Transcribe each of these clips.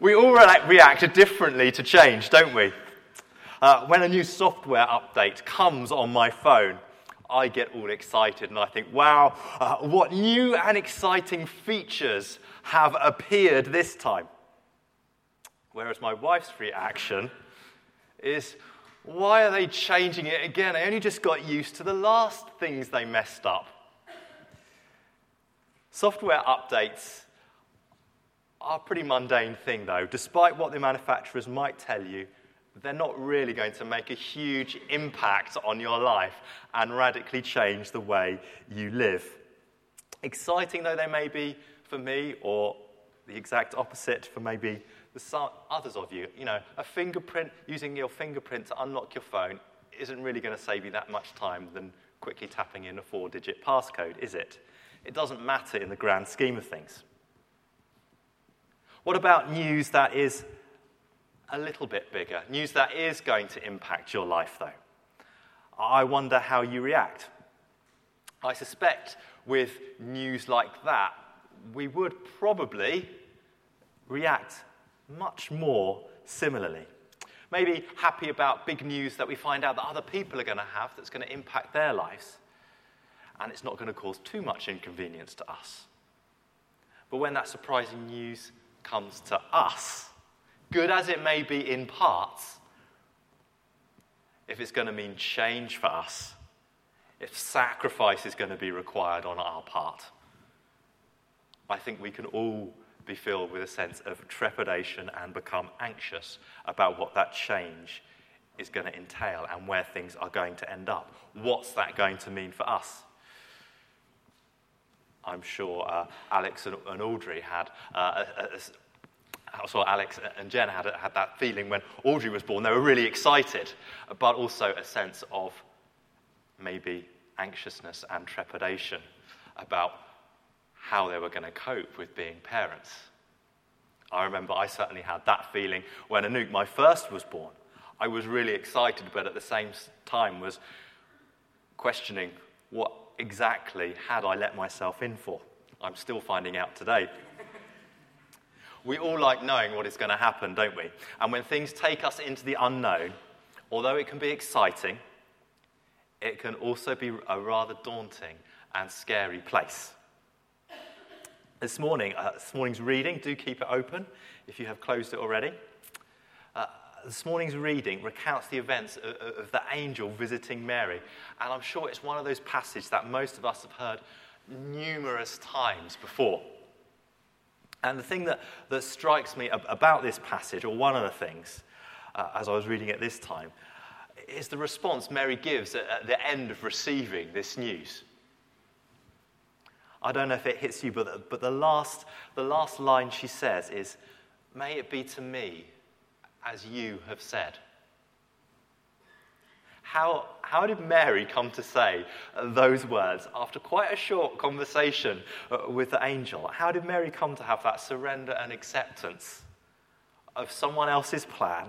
We all re- react differently to change, don't we? Uh, when a new software update comes on my phone, I get all excited and I think, wow, uh, what new and exciting features have appeared this time? Whereas my wife's reaction is, why are they changing it again? I only just got used to the last things they messed up. Software updates are a pretty mundane thing, though. Despite what the manufacturers might tell you, they're not really going to make a huge impact on your life and radically change the way you live. Exciting though they may be for me, or the exact opposite for maybe the others of you. You know, a fingerprint, using your fingerprint to unlock your phone, isn't really going to save you that much time than quickly tapping in a four digit passcode, is it? It doesn't matter in the grand scheme of things. What about news that is a little bit bigger? News that is going to impact your life, though. I wonder how you react. I suspect with news like that, we would probably react much more similarly. Maybe happy about big news that we find out that other people are going to have that's going to impact their lives, and it's not going to cause too much inconvenience to us. But when that surprising news comes to us, good as it may be in parts, if it's going to mean change for us, if sacrifice is going to be required on our part, I think we can all be filled with a sense of trepidation and become anxious about what that change is going to entail and where things are going to end up. What's that going to mean for us? I'm sure uh, Alex and, and, Audrey had. Uh, a, Alex and Jen had, had that feeling when Audrey was born. They were really excited, but also a sense of maybe anxiousness and trepidation about how they were going to cope with being parents. I remember I certainly had that feeling when Anouk, my first, was born. I was really excited, but at the same time was questioning what exactly had I let myself in for? I'm still finding out today. we all like knowing what is going to happen, don't we? And when things take us into the unknown, although it can be exciting, it can also be a rather daunting and scary place. This morning, uh, this morning's reading, do keep it open if you have closed it already. This morning's reading recounts the events of, of, the angel visiting Mary. And I'm sure it's one of those passages that most of us have heard numerous times before. And the thing that, that strikes me about this passage, or one of the things, uh, as I was reading it this time, is the response Mary gives at, at the end of receiving this news. I don't know if it hits you, but, the, but the, last, the last line she says is, May it be to me as you have said. How, how did Mary come to say those words after quite a short conversation uh, with the angel? How did Mary come to have that surrender and acceptance of someone else's plan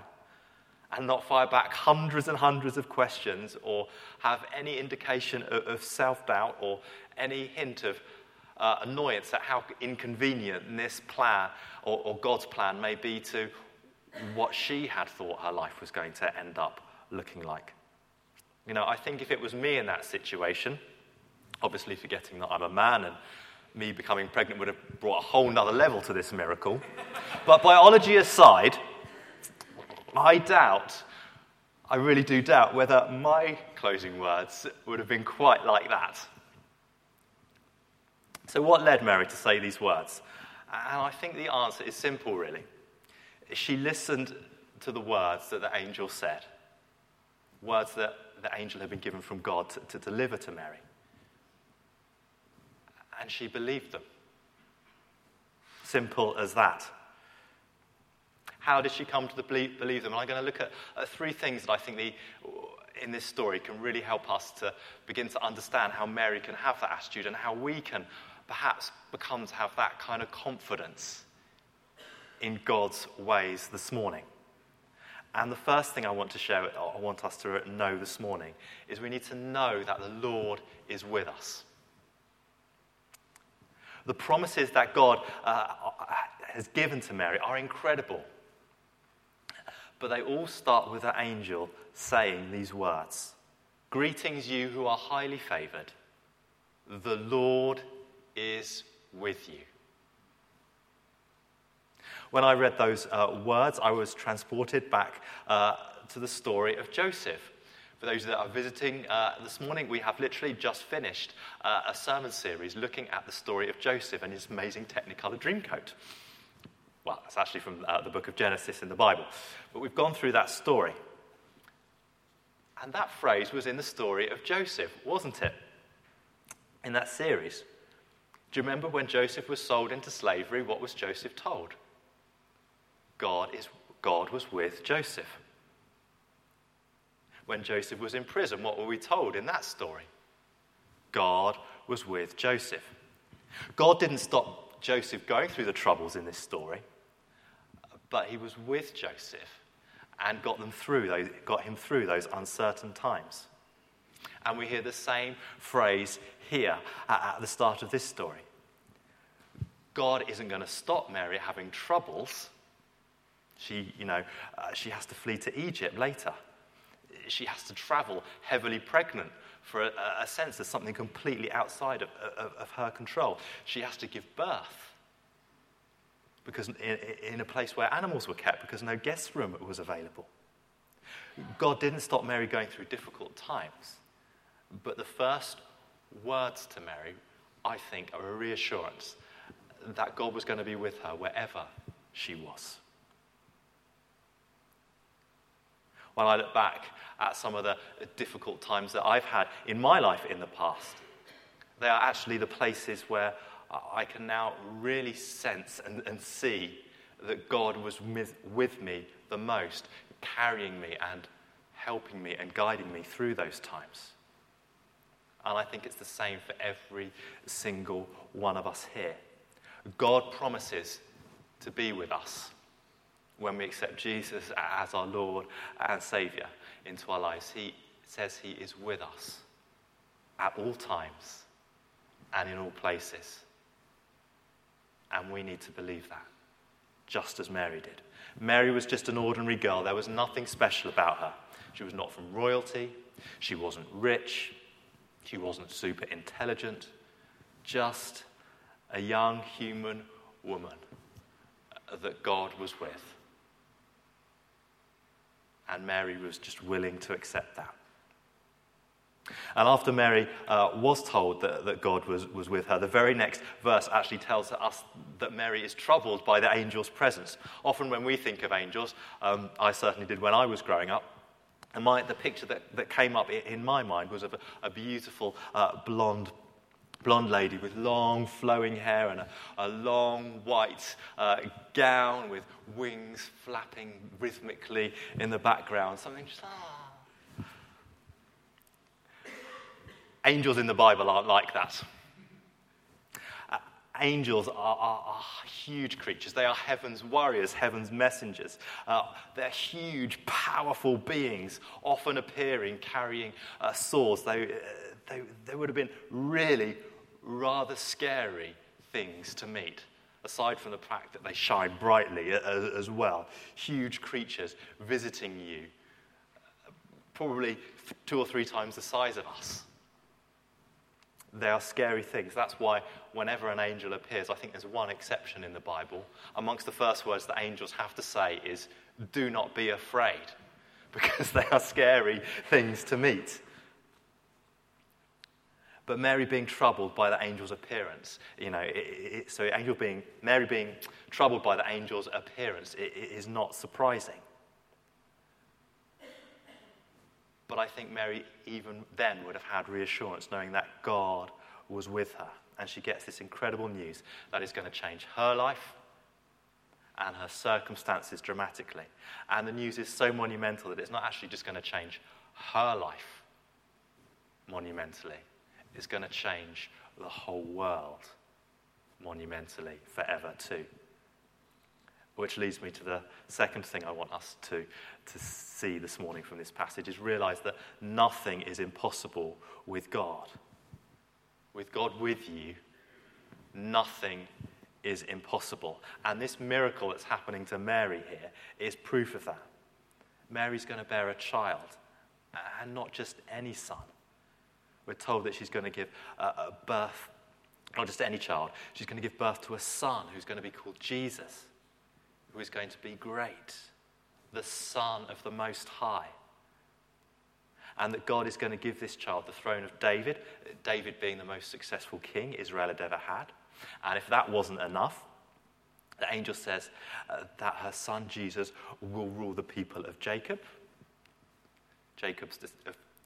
and not fire back hundreds and hundreds of questions or have any indication of, self doubt or any hint of uh, annoyance at how inconvenient this plan or, or God's plan may be to what she had thought her life was going to end up looking like. You know, I think if it was me in that situation, obviously forgetting that I'm a man and me becoming pregnant would have brought a whole nother level to this miracle. but biology aside, I doubt, I really do doubt whether my closing words would have been quite like that. So, what led Mary to say these words? And I think the answer is simple, really. She listened to the words that the angel said, words that the angel had been given from God to, to deliver to Mary. And she believed them. Simple as that. How did she come to believe, believe them? And I'm going to look at, at three things that I think the, in this story can really help us to begin to understand how Mary can have that attitude and how we can perhaps become to have that kind of confidence in God's ways this morning. And the first thing I want to share, I want us to know this morning, is we need to know that the Lord is with us. The promises that God uh, has given to Mary are incredible. But they all start with an angel saying these words Greetings, you who are highly favored. The Lord is with you. When I read those uh, words, I was transported back uh, to the story of Joseph. For those that are visiting uh, this morning, we have literally just finished uh, a sermon series looking at the story of Joseph and his amazing Technicolor Dreamcoat. Well, it's actually from uh, the book of Genesis in the Bible. But we've gone through that story. And that phrase was in the story of Joseph, wasn't it? In that series. Do you remember when Joseph was sold into slavery? What was Joseph told? God, is, God was with Joseph. When Joseph was in prison, what were we told in that story? God was with Joseph. God didn't stop Joseph going through the troubles in this story, but he was with Joseph and got, them through got him through those uncertain times. And we hear the same phrase here at the start of this story. God isn't going to stop Mary having troubles. She, you know, uh, she has to flee to Egypt later. She has to travel heavily pregnant for a, a sense of something completely outside of, of, of her control. She has to give birth because in, in a place where animals were kept because no guest room was available. God didn't stop Mary going through difficult times, but the first words to Mary, I think, are a reassurance that God was going to be with her wherever she was. When I look back at some of the difficult times that I've had in my life in the past, they are actually the places where I can now really sense and, and see that God was with, with me the most, carrying me and helping me and guiding me through those times. And I think it's the same for every single one of us here. God promises to be with us when we accept Jesus as our Lord and Savior into our lives. He says He is with us at all times and in all places. And we need to believe that, just as Mary did. Mary was just an ordinary girl. There was nothing special about her. She was not from royalty. She wasn't rich. She wasn't super intelligent. Just a young human woman that God was with. And Mary was just willing to accept that. And after Mary uh, was told that, that God was, was with her, the very next verse actually tells us that Mary is troubled by the angel's presence. Often, when we think of angels, um, I certainly did when I was growing up, and my, the picture that, that came up in my mind was of a, a beautiful uh, blonde blonde lady with long flowing hair and a, a long white uh, gown with wings flapping rhythmically in the background. Something just, ah, Angels in the Bible aren't like that. Angels are, are, are, huge creatures. They are heaven's warriors, heaven's messengers. Uh, they're huge, powerful beings, often appearing carrying uh, swords. They, uh, they, they would have been really rather scary things to meet aside from the fact that they shine brightly as, as, well. Huge creatures visiting you, probably two or three times the size of us. They are scary things. That's why, whenever an angel appears, I think there's one exception in the Bible. Amongst the first words that angels have to say is, Do not be afraid, because they are scary things to meet. But Mary being troubled by the angel's appearance, you know, it, it, so angel being, Mary being troubled by the angel's appearance it, it is not surprising. But I think Mary, even then, would have had reassurance knowing that God was with her. And she gets this incredible news that is going to change her life and her circumstances dramatically. And the news is so monumental that it's not actually just going to change her life monumentally, it's going to change the whole world monumentally forever, too. Which leads me to the second thing I want us to, to see this morning from this passage is realize that nothing is impossible with God. With God with you, nothing is impossible. And this miracle that's happening to Mary here is proof of that. Mary's going to bear a child, and not just any son. We're told that she's going to give a, a birth, not just any child, she's going to give birth to a son who's going to be called Jesus, who is going to be great, the Son of the Most High. And that God is going to give this child the throne of David, David being the most successful king Israel had ever had. And if that wasn't enough, the angel says uh, that her son Jesus will rule the people of Jacob, Jacob's, de-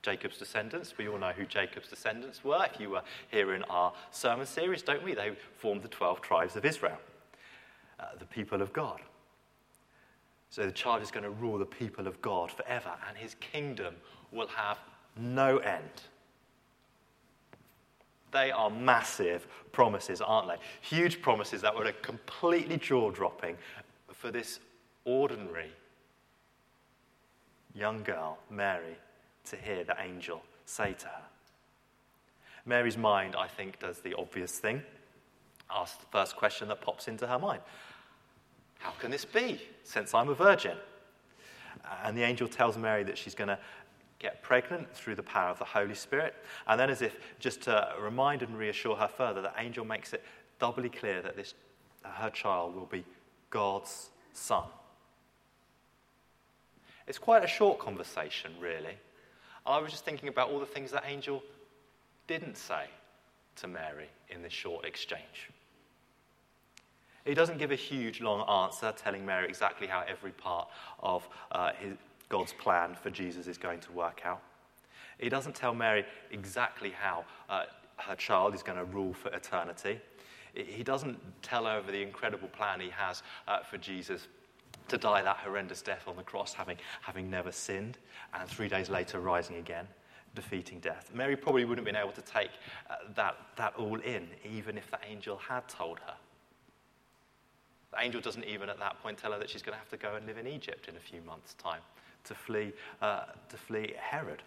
Jacob's descendants. We all know who Jacob's descendants were. If you were here in our sermon series, don't we? They formed the 12 tribes of Israel, uh, the people of God. So the child is going to rule the people of God forever, and his kingdom will have no end. They are massive promises, aren't they? Huge promises that were completely jaw dropping for this ordinary young girl, Mary, to hear the angel say to her. Mary's mind, I think, does the obvious thing. Asks the first question that pops into her mind How can this be, since I'm a virgin? And the angel tells Mary that she's going to get pregnant through the power of the Holy Spirit. And then, as if just to remind and reassure her further, the angel makes it doubly clear that this, her child will be God's son. It's quite a short conversation, really. I was just thinking about all the things that angel didn't say to Mary in this short exchange. He doesn't give a huge long answer telling Mary exactly how every part of uh, his, God's plan for Jesus is going to work out. He doesn't tell Mary exactly how uh, her child is going to rule for eternity. He doesn't tell her over the incredible plan he has uh, for Jesus to die that horrendous death on the cross, having, having never sinned, and three days later rising again, defeating death. Mary probably wouldn't have been able to take uh, that, that all in, even if the angel had told her. The angel doesn't even at that point tell her that she's going to have to go and live in Egypt in a few months' time to flee, uh, to flee Herod,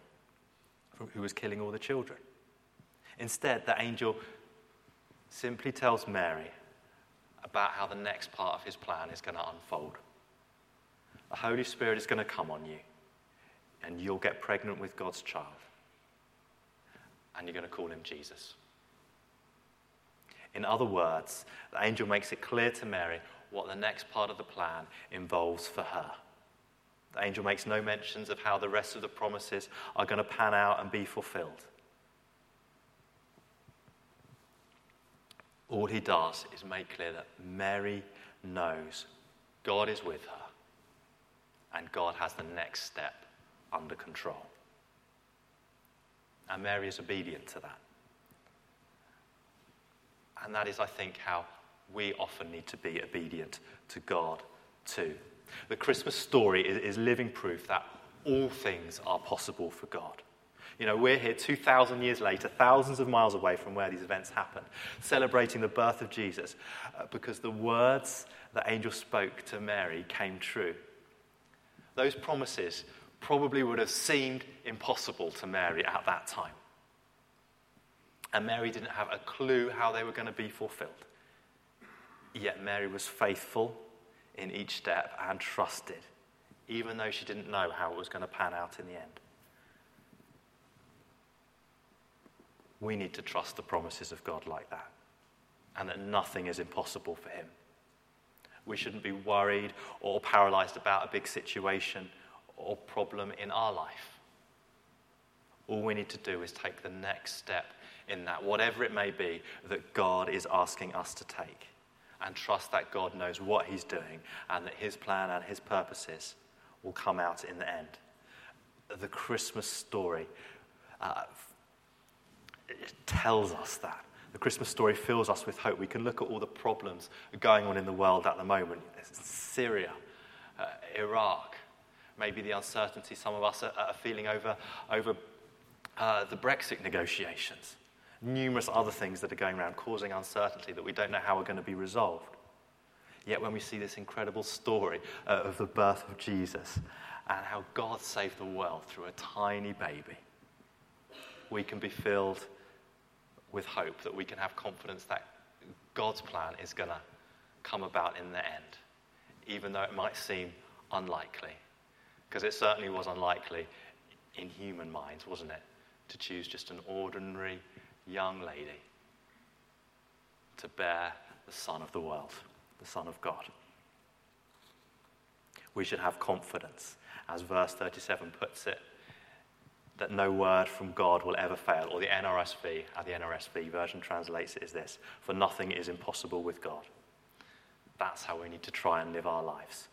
who was killing all the children. Instead, the angel simply tells Mary about how the next part of his plan is going to unfold. The Holy Spirit is going to come on you, and you'll get pregnant with God's child, and you're going to call him Jesus. In other words, the angel makes it clear to Mary what the next part of the plan involves for her. The angel makes no mentions of how the rest of the promises are going to pan out and be fulfilled. All he does is make clear that Mary knows God is with her and God has the next step under control. And Mary is obedient to that. And that is, I think, how we often need to be obedient to God too. The Christmas story is, is living proof that all things are possible for God. You know, we're here 2,000 years later, thousands of miles away from where these events happened, celebrating the birth of Jesus uh, because the words that angel spoke to Mary came true. Those promises probably would have seemed impossible to Mary at that time. And Mary didn't have a clue how they were going to be fulfilled. Yet Mary was faithful in each step and trusted, even though she didn't know how it was going to pan out in the end. We need to trust the promises of God like that, and that nothing is impossible for Him. We shouldn't be worried or paralyzed about a big situation or problem in our life. All we need to do is take the next step in that, whatever it may be that God is asking us to take and trust that God knows what He's doing and that His plan and His purposes will come out in the end. The Christmas story uh, tells us that. The Christmas story fills us with hope. We can look at all the problems going on in the world at the moment Syria, uh, Iraq, maybe the uncertainty some of us are, are feeling over, over uh, the Brexit negotiations numerous other things that are going around causing uncertainty that we don't know how are going to be resolved. Yet, when we see this incredible story uh, of the birth of Jesus and how God saved the world through a tiny baby, we can be filled with hope that we can have confidence that God's plan is going to come about in the end, even though it might seem unlikely. Because it certainly was unlikely in human minds, wasn't it? To choose just an ordinary young lady to bear the Son of the world, the Son of God. We should have confidence, as verse 37 puts it, that no word from God will ever fail. Or the NRSV, how the NRSV version translates it is this For nothing is impossible with God. That's how we need to try and live our lives.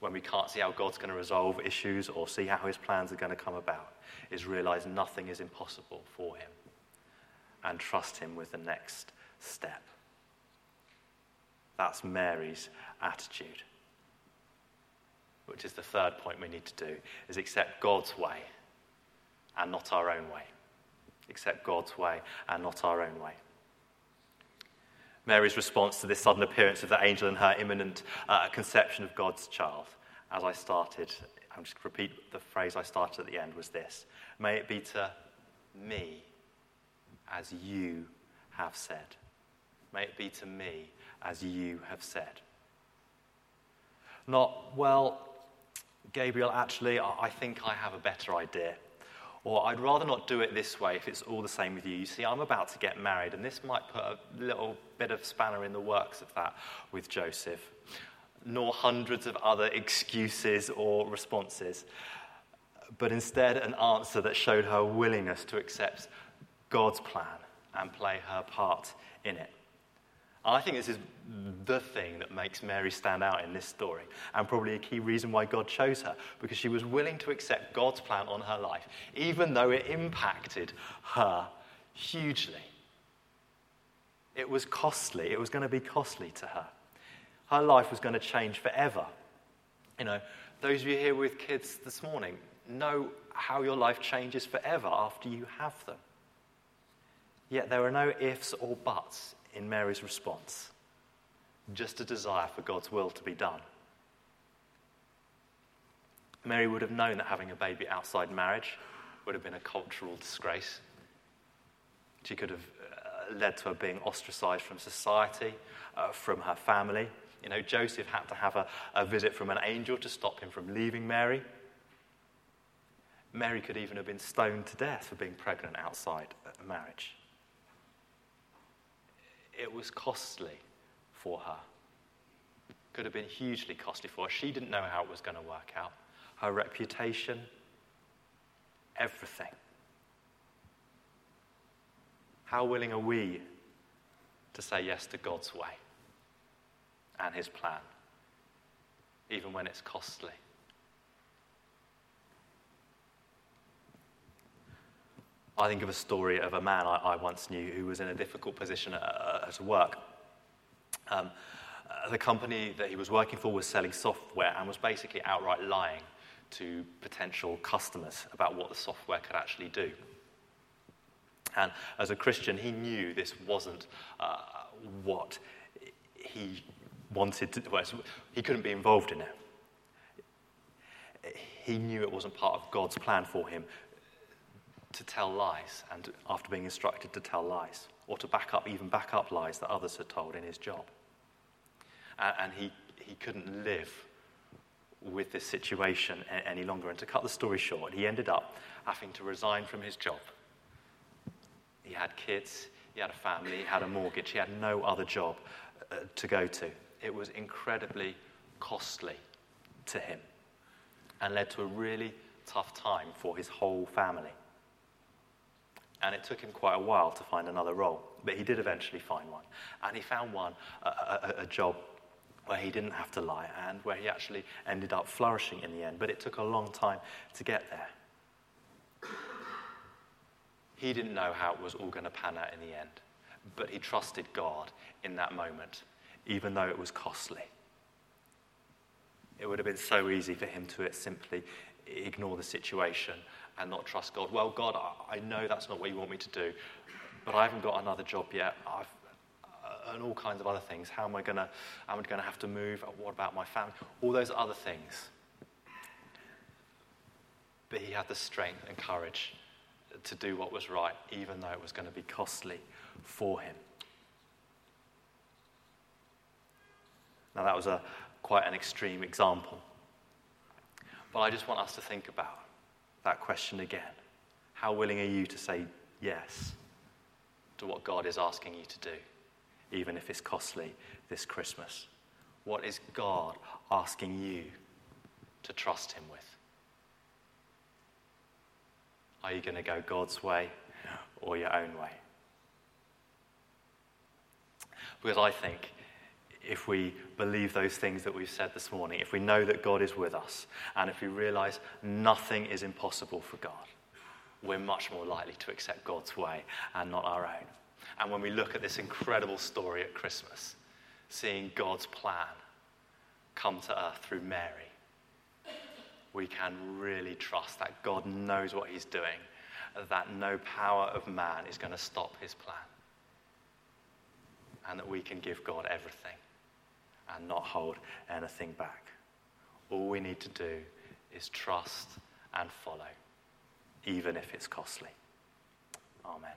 When we can't see how God's going to resolve issues or see how his plans are going to come about, is realize nothing is impossible for him and trust him with the next step. That's Mary's attitude. Which is the third point we need to do, is accept God's way and not our own way. Accept God's way and not our own way. Mary's response to this sudden appearance of the angel and her imminent uh, conception of God's child, as I started, I'm just repeat the phrase I started at the end, was this May it be to me as you have said. May it be to me as you have said. Not, well, Gabriel, actually, I think I have a better idea. Or I'd rather not do it this way if it's all the same with you. You see, I'm about to get married, and this might put a little bit of spanner in the works of that with Joseph. Nor hundreds of other excuses or responses, but instead an answer that showed her willingness to accept God's plan and play her part in it. I think this is the thing that makes Mary stand out in this story, and probably a key reason why God chose her, because she was willing to accept God's plan on her life, even though it impacted her hugely. It was costly, it was going to be costly to her. Her life was going to change forever. You know, those of you here with kids this morning know how your life changes forever after you have them. Yet there are no ifs or buts in Mary's response, just a desire for God's will to be done. Mary would have known that having a baby outside marriage would have been a cultural disgrace. She could have uh, led to her being ostracized from society, uh, from her family. You know, Joseph had to have a, a visit from an angel to stop him from leaving Mary. Mary could even have been stoned to death for being pregnant outside marriage it was costly for her. Could have been hugely costly for her. She didn't know how it was going to work out. Her reputation, everything. How willing are we to say yes to God's way and His plan, even when it's costly? I think of a story of a man I, I once knew who was in a difficult position at, at work. Um, uh, the company that he was working for was selling software and was basically outright lying to potential customers about what the software could actually do. And as a Christian, he knew this wasn't uh, what he wanted to, well, he couldn't be involved in it. He knew it wasn't part of God's plan for him to tell lies and after being instructed to tell lies or to back up, even back up lies that others had told in his job. And, and he, he couldn't live with this situation any longer. And to cut the story short, he ended up having to resign from his job. He had kids, he had a family, he had a mortgage, he had no other job uh, to go to. It was incredibly costly to him and led to a really tough time for his whole family and it took him quite a while to find another role. But he did eventually find one. And he found one, a, a, a, job where he didn't have to lie and where he actually ended up flourishing in the end. But it took a long time to get there. He didn't know how it was all going to pan out in the end, but he trusted God in that moment, even though it was costly. It would have been so easy for him to uh, simply ignore the situation and not trust God. Well, God, I know that's not what you want me to do, but I haven't got another job yet. I've, uh, and all kinds of other things. How am I going to? Am I going to have to move? What about my family? All those other things. But he had the strength and courage to do what was right, even though it was going to be costly for him. Now, that was a, quite an extreme example. But I just want us to think about that question again. How willing are you to say yes to what God is asking you to do, even if it's costly this Christmas? What is God asking you to trust Him with? Are you going to go God's way or your own way? Because I think if we believe those things that we've said this morning, if we know that God is with us, and if we realize nothing is impossible for God, we're much more likely to accept God's way and not our own. And when we look at this incredible story at Christmas, seeing God's plan come to earth through Mary, we can really trust that God knows what he's doing, that no power of man is going to stop his plan, and that we can give God everything and not hold anything back. All we need to do is trust and follow, even if it's costly. Amen.